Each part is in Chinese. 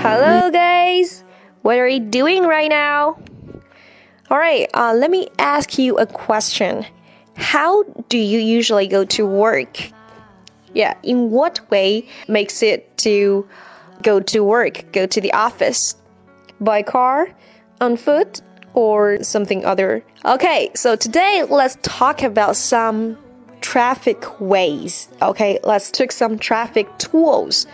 Hello, guys. What are you doing right now? All right. Uh, let me ask you a question. How do you usually go to work? Yeah. In what way makes it to go to work, go to the office? By car, on foot, or something other? Okay. So today let's talk about some traffic ways. Okay. Let's take some traffic tools.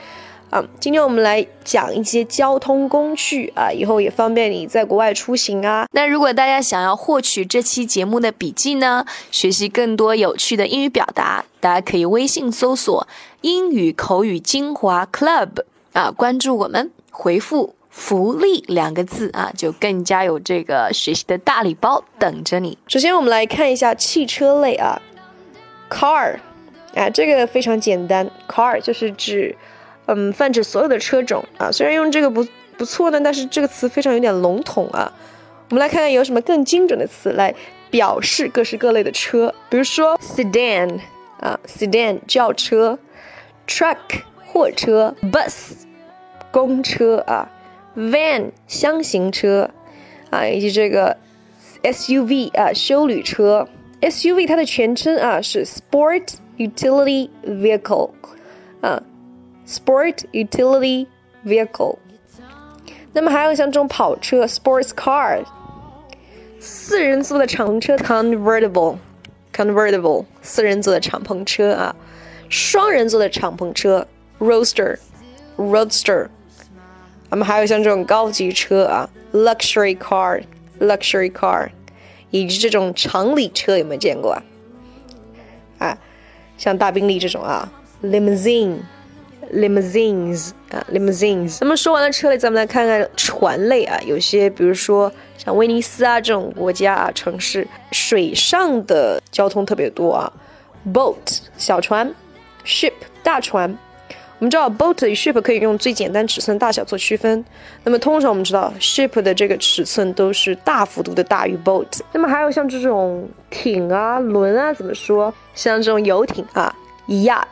啊，今天我们来讲一些交通工具啊，以后也方便你在国外出行啊。那如果大家想要获取这期节目的笔记呢，学习更多有趣的英语表达，大家可以微信搜索“英语口语精华 Club” 啊，关注我们，回复“福利”两个字啊，就更加有这个学习的大礼包等着你。首先，我们来看一下汽车类啊，car，啊，这个非常简单，car 就是指。嗯，泛指所有的车种啊。虽然用这个不不错呢，但是这个词非常有点笼统啊。我们来看看有什么更精准的词来表示各式各类的车，比如说 sedan 啊，sedan 轿车，truck 货车，bus 公车啊，van 箱型车啊，以及这个 SUV 啊，修旅车。SUV 它的全称啊是 Sport Utility Vehicle 啊。sport utility vehicle。那么还有像这种跑车 sports car，四人座的敞篷车 convertible convertible 四人座的敞篷车啊，双人座的敞篷车 roadster roadster。那么还有像这种高级车啊 luxury car luxury car， 以及这种长礼车有没有见过啊？啊，像大宾利这种啊 limousine。limousines 啊，limousines。那么说完了车类，咱们来看看船类啊。有些比如说像威尼斯啊这种国家啊城市，水上的交通特别多啊。boat 小船，ship 大船。我们知道 boat 与 ship 可以用最简单尺寸大小做区分。那么通常我们知道 ship 的这个尺寸都是大幅度的大于 boat。那么还有像这种艇啊、轮啊，怎么说？像这种游艇啊，yacht。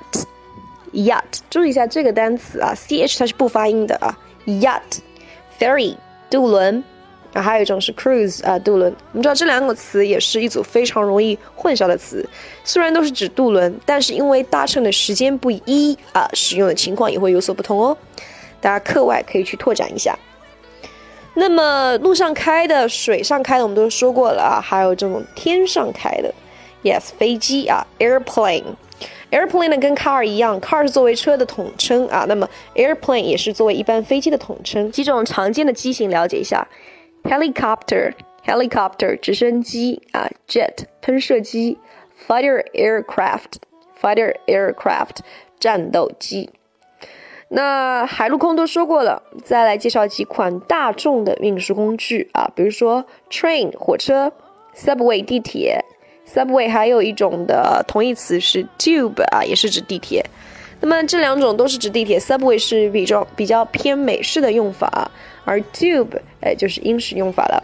yacht，注意一下这个单词啊，ch 它是不发音的啊，yacht，ferry 渡轮，啊，还有一种是 cruise 啊，渡轮。我们知道这两个词也是一组非常容易混淆的词，虽然都是指渡轮，但是因为搭乘的时间不一啊，使用的情况也会有所不同哦。大家课外可以去拓展一下。那么路上开的、水上开的，我们都说过了啊，还有这种天上开的，yes，飞机啊，airplane。Airplane 呢跟 car 一样，car 是作为车的统称啊，那么 airplane 也是作为一般飞机的统称。几种常见的机型了解一下：helicopter，helicopter 直升机啊；jet 喷射机；fighter aircraft，fighter aircraft 战斗机。那海陆空都说过了，再来介绍几款大众的运输工具啊，比如说 train 火车，subway 地铁。Subway 还有一种的同义词是 tube 啊，也是指地铁。那么这两种都是指地铁。Subway 是比较比较偏美式的用法，而 tube 哎就是英式用法了。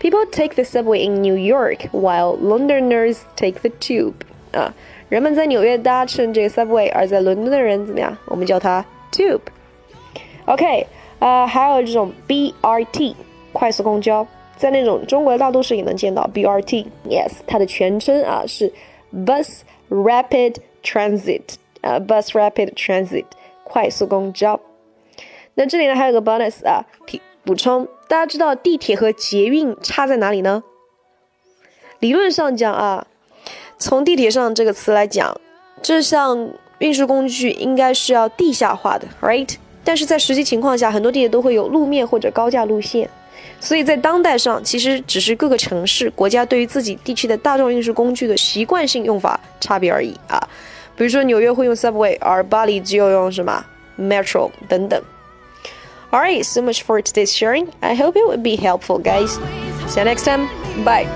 People take the subway in New York while Londoners take the tube 啊，人们在纽约搭乘这个 subway，而在伦敦的人怎么样？我们叫它 tube。OK，呃，还有这种 BRT 快速公交。在那种中国的大都市也能见到 BRT，yes，它的全称啊是 Bus Rapid Transit， 啊，Bus Rapid Transit，快速公交。那这里呢还有个 bonus 啊，补充，大家知道地铁和捷运差在哪里呢？理论上讲啊，从地铁上这个词来讲，这项运输工具应该是要地下化的，right？但是在实际情况下，很多地铁都会有路面或者高架路线。所以在当代上，其实只是各个城市、国家对于自己地区的大众运输工具的习惯性用法差别而已啊。比如说纽约会用 subway，而巴黎只有用什么 metro 等等。Alright, so much for today's sharing. I hope it would be helpful, guys. See you next time. Bye.